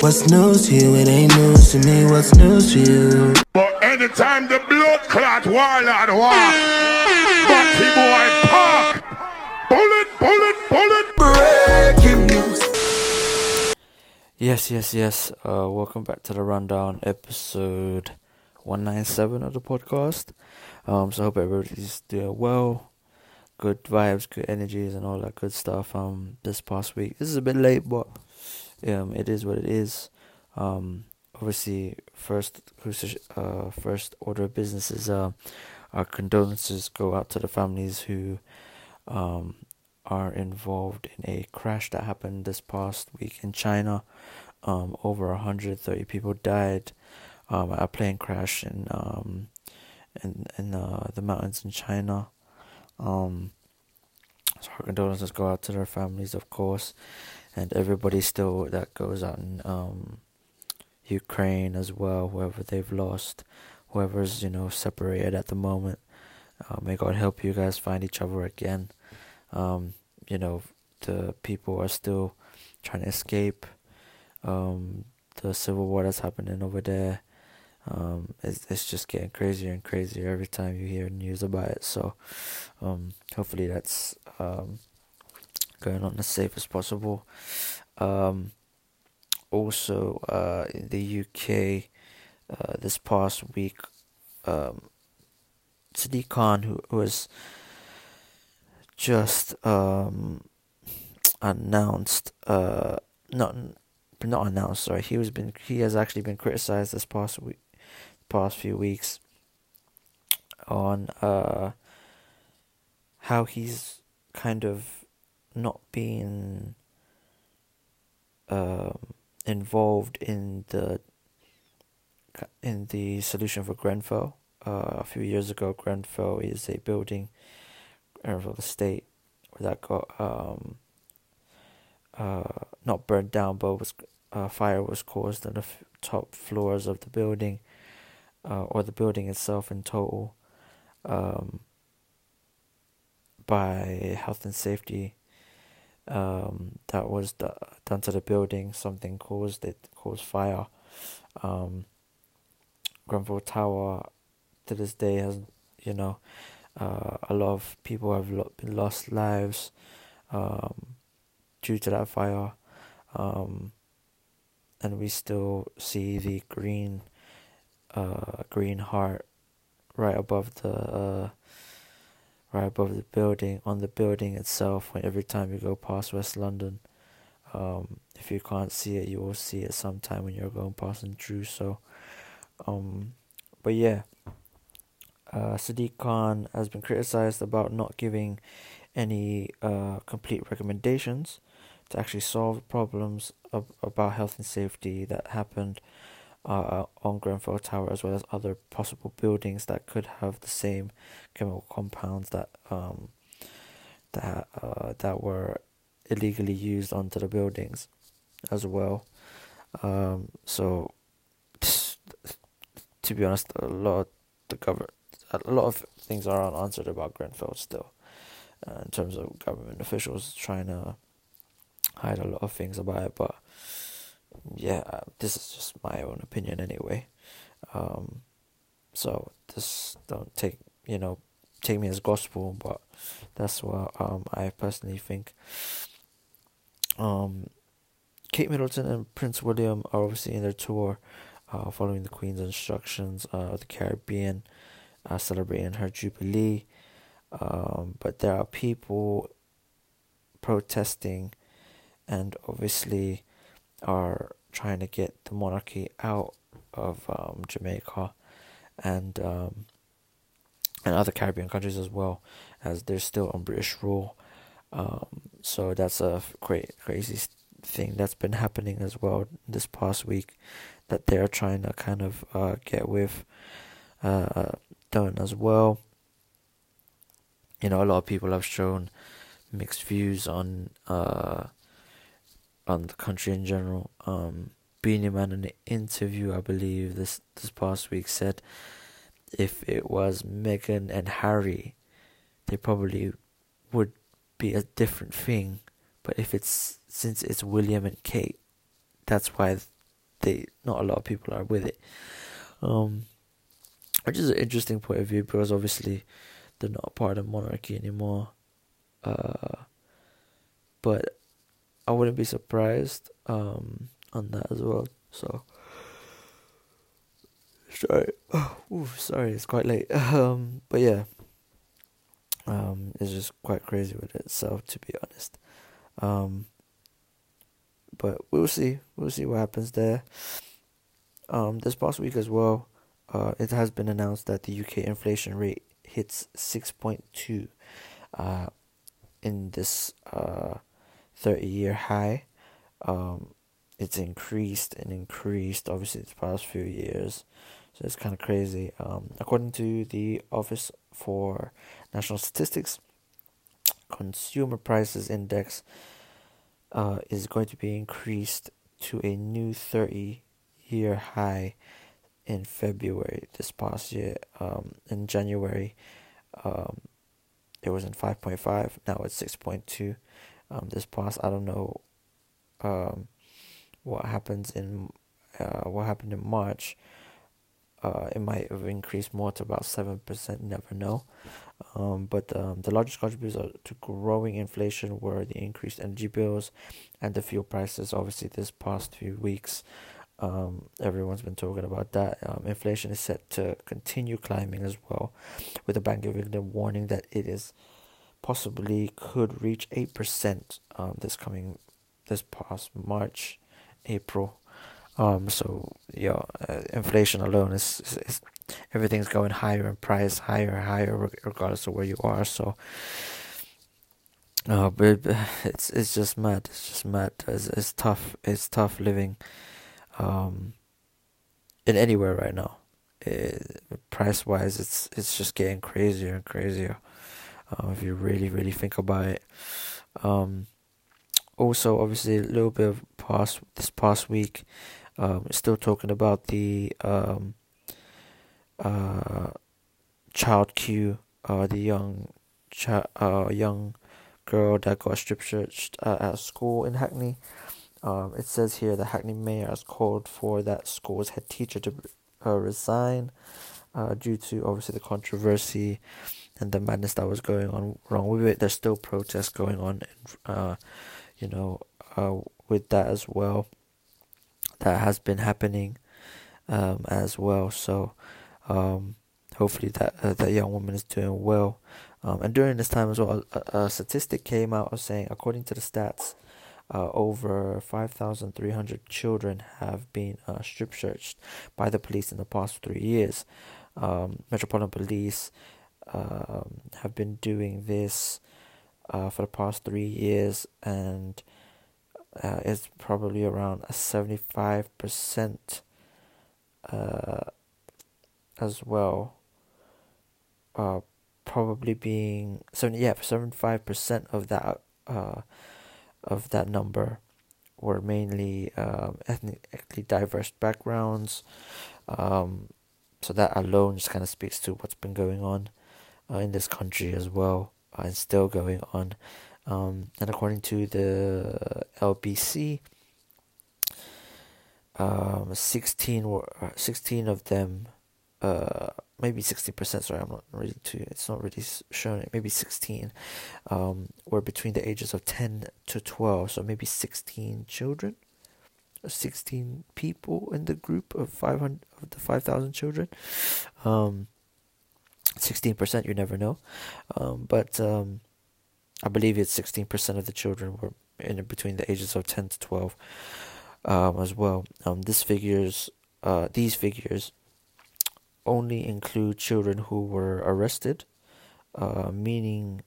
What's news to you? It ain't news to me. What's news to you? But anytime the blood clot warlord war, Batty boy park, bullet, bullet, bullet. Breaking news. Yes, yes, yes. Uh, welcome back to the rundown episode 197 of the podcast. Um, so I hope everybody's doing well. Good vibes, good energies, and all that good stuff. Um, this past week, this is a bit late, but um, it is what it is. Um, obviously, first, uh, first order of business is uh, our condolences go out to the families who um are involved in a crash that happened this past week in China. Um, over 130 people died um, at a plane crash in um, in in uh, the mountains in China. Um, so our condolences go out to their families, of course, and everybody still that goes out in um, Ukraine as well. Whoever they've lost, whoever's you know separated at the moment. Uh, may God help you guys find each other again. Um, you know, the people are still trying to escape um, the civil war that's happening over there. Um, it's, it's just getting crazier and crazier every time you hear news about it. So, um, hopefully that's um, going on as safe as possible. Um, also, uh, in the UK, uh, this past week, um, Sadiq Khan, who, was just um, announced, uh, not not announced. Sorry, he was been he has actually been criticized this past week, past few weeks, on uh, how he's kind of not being um, involved in the in the solution for Grenfell. Uh, a few years ago, Grenfell is a building Grenfell Estate that got um, uh, not burned down, but was uh, fire was caused on the f- top floors of the building, uh, or the building itself in total, um, by health and safety. Um, that was the, done to the building. Something caused it, caused fire. Um, Grenfell Tower, to this day, has you know, uh, a lot of people have lo- been lost lives um, due to that fire. Um, and we still see the green uh, green heart right above the uh, right above the building on the building itself when every time you go past West London um, if you can't see it you will see it sometime when you're going past and through so um, but yeah uh, Sadiq Khan has been criticized about not giving any uh, complete recommendations to actually solve problems of, about health and safety that happened uh, on Grenfell Tower, as well as other possible buildings that could have the same chemical compounds that um, that uh, that were illegally used onto the buildings, as well. Um, so, to be honest, a lot of the government, a lot of things are unanswered about Grenfell still, uh, in terms of government officials trying to hide a lot of things about it, but yeah, uh, this is just my own opinion anyway. Um, so this don't take you know take me as gospel, but that's what um I personally think. Um, Kate Middleton and Prince William are obviously in their tour, uh, following the Queen's instructions uh, of the Caribbean, uh, celebrating her jubilee. Um, but there are people protesting and obviously are trying to get the monarchy out of um, Jamaica and um, and other Caribbean countries as well, as they're still on British rule. Um, so that's a great crazy thing that's been happening as well this past week that they're trying to kind of uh, get with uh, done as well. You know, a lot of people have shown mixed views on uh, on the country in general. Um, Beenie Man in an interview, I believe this this past week said, if it was Meghan and Harry, they probably would be a different thing. But if it's since it's William and Kate, that's why they not a lot of people are with it. Um, which is an interesting point of view because obviously they're not part of monarchy anymore. Uh, but I wouldn't be surprised um, on that as well. So sorry, oh, sorry, it's quite late. Um, but yeah, um, it's just quite crazy with it. So to be honest, um, but we'll see. We'll see what happens there. Um, this past week as well, uh, it has been announced that the UK inflation rate hits six point two, uh, in this uh, thirty year high. Um, it's increased and increased obviously the past few years, so it's kind of crazy. Um, according to the Office for National Statistics, consumer prices index uh, is going to be increased to a new 30 year high in February this past year. Um, in January, um, it was in 5.5, now it's 6.2. Um, this past, I don't know um, what happens in uh, what happened in March. Uh, it might have increased more to about 7%, never know. Um, but um, the largest contributors to growing inflation were the increased energy bills and the fuel prices. Obviously, this past few weeks, um, everyone's been talking about that. Um, inflation is set to continue climbing as well, with the bank giving the warning that it is possibly could reach eight percent um, this coming this past March, April. Um, so yeah, uh, inflation alone is, is, is everything's going higher in price, higher higher, regardless of where you are. So, uh, but it's it's just mad. It's just mad. It's, it's tough. It's tough living, um, in anywhere right now. It, price wise, it's it's just getting crazier and crazier. Uh, if you really really think about it. Um, also, obviously, a little bit of past this past week. Um, still talking about the um, uh, child Q, uh, the young uh, young girl that got strip searched uh, at school in Hackney. Um, it says here the Hackney mayor has called for that school's head teacher to uh, resign uh, due to obviously the controversy and the madness that was going on wrong with it. There's still protests going on, uh, you know, uh, with that as well that has been happening um, as well. So um, hopefully that uh, that young woman is doing well. Um, and during this time as well, a, a, statistic came out of saying, according to the stats, uh, over 5,300 children have been uh, strip searched by the police in the past three years. Um, Metropolitan Police um, have been doing this uh, for the past three years, and uh, is probably around a 75% uh, as well. Uh, probably being 70, yeah, 75% of that uh, of that number were mainly um, ethnically diverse backgrounds. Um, so that alone just kind of speaks to what's been going on in this country as well, uh, and still going on. Um, and according to the LBC, um, 16 were, uh, 16 of them, uh, maybe 60%, sorry, I'm not really too, it's not really showing it, maybe 16, um, were between the ages of 10 to 12, so maybe 16 children, 16 people in the group of 500, of the 5,000 children, um, 16%, you never know, um, but, um, I believe it's 16% of the children were in between the ages of 10 to 12 um, as well. Um, this figures, uh, these figures only include children who were arrested, uh, meaning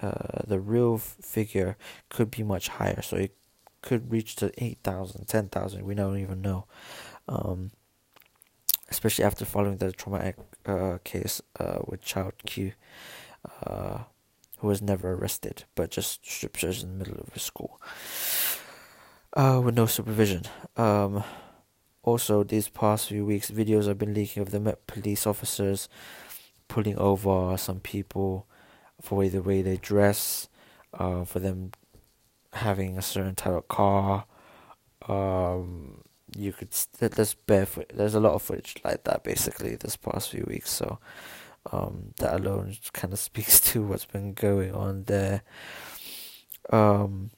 uh, the real figure could be much higher. So it could reach to 8,000, 10,000. We don't even know. Um, especially after following the traumatic uh, case uh, with Child Q. Uh, who was never arrested, but just strip searched in the middle of a school uh, with no supervision. Um, also, these past few weeks, videos have been leaking of the Met police officers pulling over some people for the way they dress, uh, for them having a certain type of car, um, you could there's barefoot. There's a lot of footage like that basically this past few weeks. So um, that alone kind of speaks to what's been going on there. Um,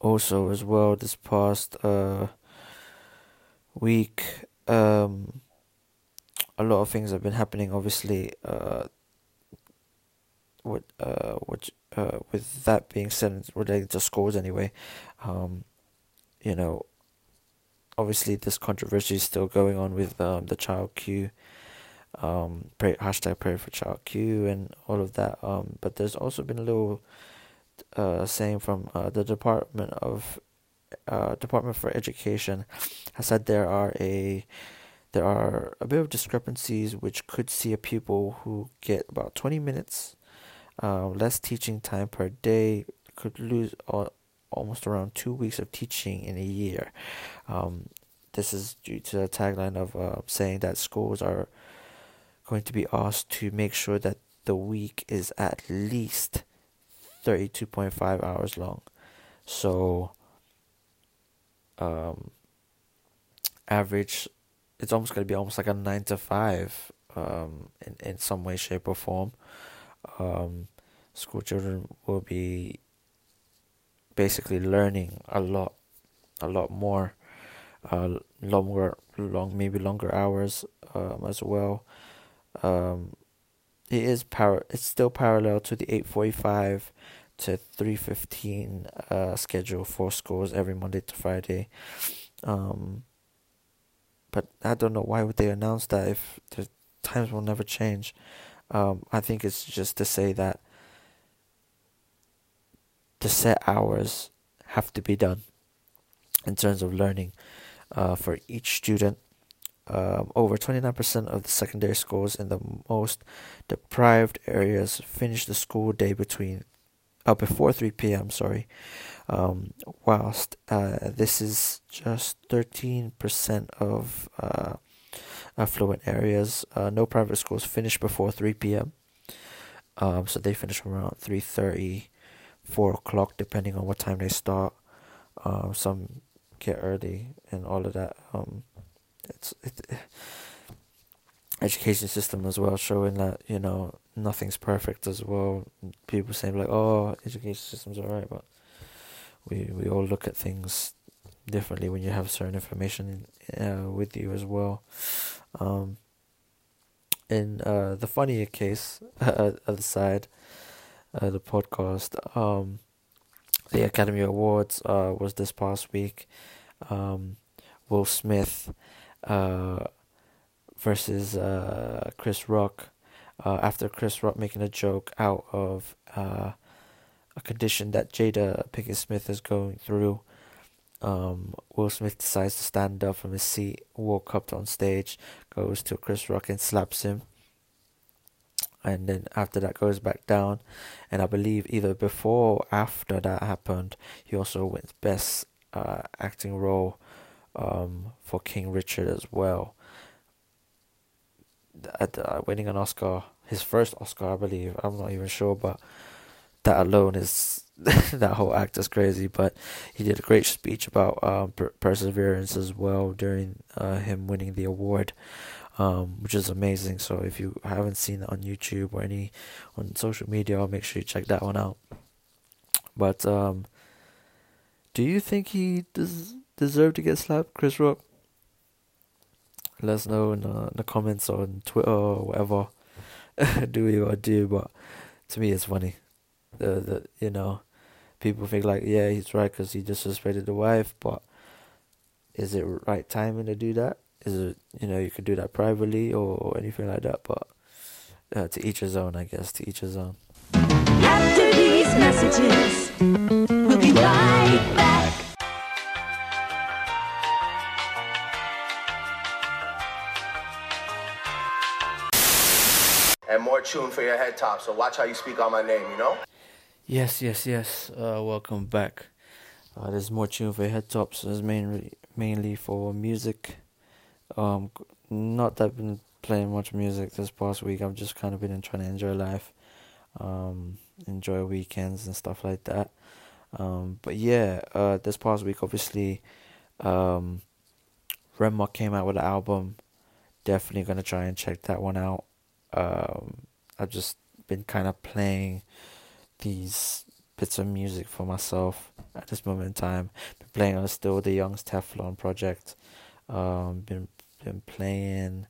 also, as well, this past uh, week, um, a lot of things have been happening. Obviously, uh, with uh, which uh, with that being said, related to schools anyway, um, you know, obviously this controversy is still going on with um, the child Q, um, pray, hashtag pray for child Q and all of that. Um, but there's also been a little uh, saying from uh, the Department of uh, Department for Education has said there are a there are a bit of discrepancies which could see a pupil who get about 20 minutes uh, less teaching time per day could lose almost around two weeks of teaching in a year. Um, this is due to the tagline of uh, saying that schools are going to be asked to make sure that the week is at least 32.5 hours long. So, um, average, it's almost going to be almost like a 9 to 5 um, in, in some way, shape, or form. Um, school children will be basically learning a lot, a lot more, uh, longer, long, maybe longer hours um, as well. Um, it is power. It's still parallel to the eight forty five to three fifteen uh, schedule for schools every Monday to Friday. Um, but I don't know why would they announce that if the times will never change. Um, I think it's just to say that the set hours have to be done in terms of learning uh, for each student um, over 29% of the secondary schools in the most deprived areas finish the school day between uh, before 3 p.m. Sorry, um, whilst uh, this is just 13% of uh, affluent areas. Uh, no private schools finish before 3 p.m. Um, so they finish around 3:30, 4 o'clock, depending on what time they start. Um, some get early and all of that. Um, it's it, education system as well, showing that you know nothing's perfect as well. People saying like, "Oh, education system's alright," but we we all look at things differently when you have certain information uh, with you as well. Um, in uh, the funnier case, uh, other side, uh, the podcast, um, the Academy Awards uh, was this past week. Um, Will Smith uh, versus uh, Chris Rock. Uh, after Chris Rock making a joke out of uh, a condition that Jada Pinkett Smith is going through, um, Will Smith decides to stand up from his seat, walk up on stage, goes to Chris Rock and slaps him. And then after that goes back down, and I believe either before or after that happened, he also wins best uh, acting role um, for King Richard as well. At, uh, winning an Oscar, his first Oscar, I believe. I'm not even sure, but that alone is that whole act is crazy. But he did a great speech about um, per- perseverance as well during uh, him winning the award, um, which is amazing. So if you haven't seen it on YouTube or any on social media, make sure you check that one out. But um, do you think he does? deserve to get slapped, Chris Rock? Let us know in, in the comments on Twitter or whatever. do you gotta do, but to me it's funny. The the you know, people think like yeah he's right because he disrespected the wife, but is it right timing to do that? Is you know you could do that privately or, or anything like that? But uh, to each his own, I guess. To each his own. After these messages, we'll be right back. and more tune for your head top. So watch how you speak on my name, you know? Yes, yes, yes. Uh, welcome back. Uh, there's more tune for your head tops. It's mainly mainly for music. Um, not that I've been playing much music this past week. I've just kind of been trying to enjoy life, um, enjoy weekends and stuff like that. Um, but yeah, uh, this past week, obviously, Um, came out with an album. Definitely gonna try and check that one out. Um, I've just been kind of playing these bits of music for myself at this moment in time. Been playing on still the Young's Teflon project. Um, been been playing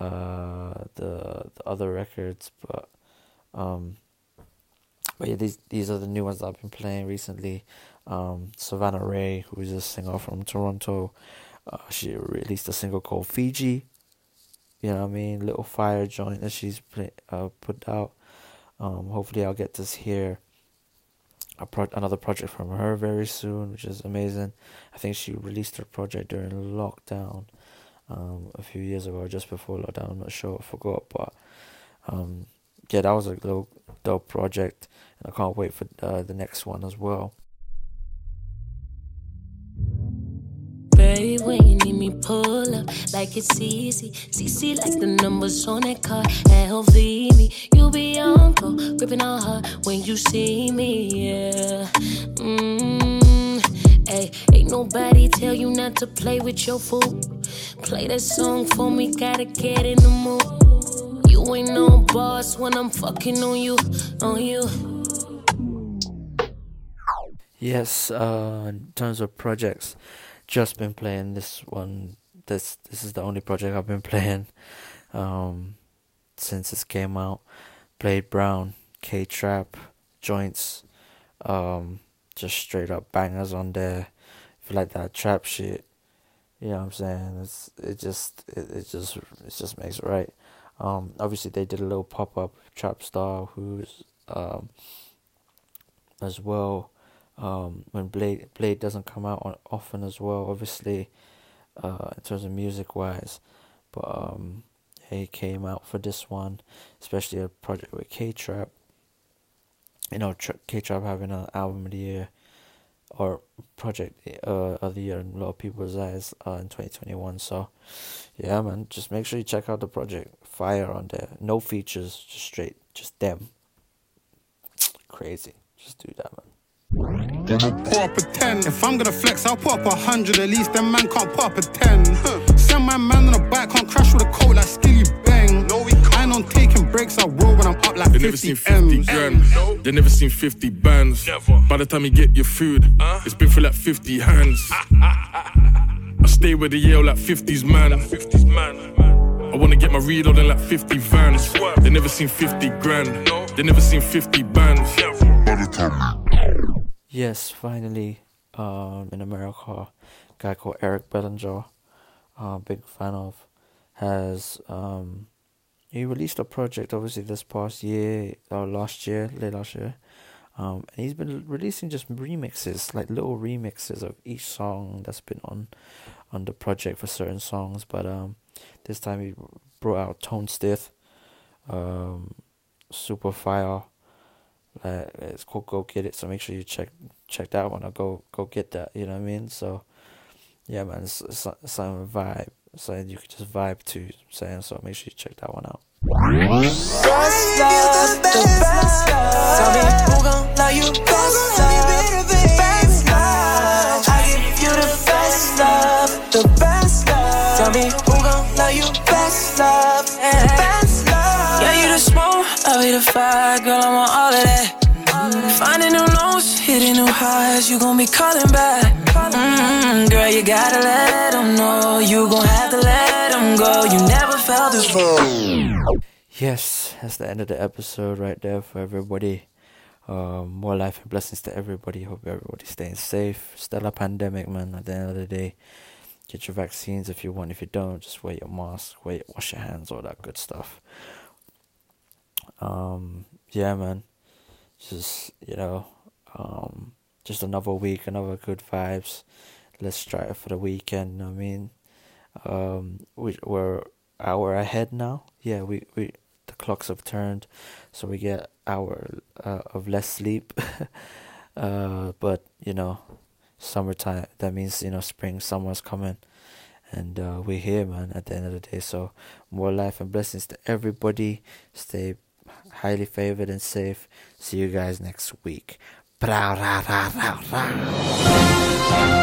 uh the the other records, but um, but yeah, these these are the new ones I've been playing recently. Um, Savannah Ray, who is a singer from Toronto, uh, she released a single called Fiji. You know what I mean? Little fire joint that she's play, uh, put out. Um, hopefully, I'll get to hear a pro- another project from her very soon, which is amazing. I think she released her project during lockdown um, a few years ago, just before lockdown. I'm not sure, I forgot, but um, yeah, that was a little dope project, and I can't wait for uh, the next one as well. When you need me, pull up like it's easy. CC like the numbers on that car. LV me, you be gripping on her when you see me, yeah. Mmm, hey, ain't nobody tell you not to play with your food. Play that song for me, gotta get in the mood. You ain't no boss when I'm fucking on you, on you. Yes, uh, in terms of projects, just been playing this one. This this is the only project I've been playing um, since this came out. Blade Brown, K Trap, Joints, um, just straight up bangers on there. If you like that trap shit, you know what I'm saying? It's it just it, it just it just makes it right. Um, obviously they did a little pop up trap star who's um as well um, when Blade Blade doesn't come out on, often as well, obviously, uh, in terms of music wise, but um, he came out for this one, especially a project with K Trap. You know, K Trap having an album of the year or project uh, of the year in a lot of people's eyes uh, in 2021. So, yeah, man, just make sure you check out the project. Fire on there. No features, just straight, just them. Crazy. Just do that, man. Pop a 10. If I'm gonna flex, I'll pop a 100. At least them man can't pop a 10. Send my man on a bike, can't crash with a coat like Skilly Bang. No, we can't. I on taking breaks, I roll when I'm up like They 50 never seen 50 M's. grand. They never seen 50 bands. By the time you get your food, it's been for like 50 hands. I stay with the Yale like 50s man. 50s man. I wanna get my read on in like 50 vans. They never seen 50 grand. They never seen 50 bands. Yes, finally, um, in America, a guy called Eric Bellinger, uh, big fan of, has um, he released a project obviously this past year or last year, late last year, um, and he's been releasing just remixes, like little remixes of each song that's been on, on the project for certain songs. But um, this time he brought out Tone Stith, um, Super Fire. Uh, it's called Go Get It, so make sure you check check that one or go go get that. You know what I mean? So yeah, man, it's, it's so- some vibe, so you could just vibe to. Saying so, make sure you check that one out. Girl. I want all of that. Finding you gon' be calling back. Mm, girl, you gotta let know. You gon' have to let go. You never felt this. Yes, that's the end of the episode right there for everybody. Um, more life and blessings to everybody. Hope everybody's staying safe. Still a pandemic, man. At the end of the day, get your vaccines if you want. If you don't, just wear your mask, wear, wash your hands, all that good stuff. Um, yeah, man. Just you know, um, just another week, another good vibes. Let's strive for the weekend. I mean, um, we we're hour ahead now. Yeah, we we the clocks have turned, so we get hour uh, of less sleep. uh, but you know, summertime. That means you know spring, summer's coming, and uh, we're here, man. At the end of the day, so more life and blessings to everybody. Stay highly favored and safe. See you guys next week. Bra, ra, ra, ra, ra.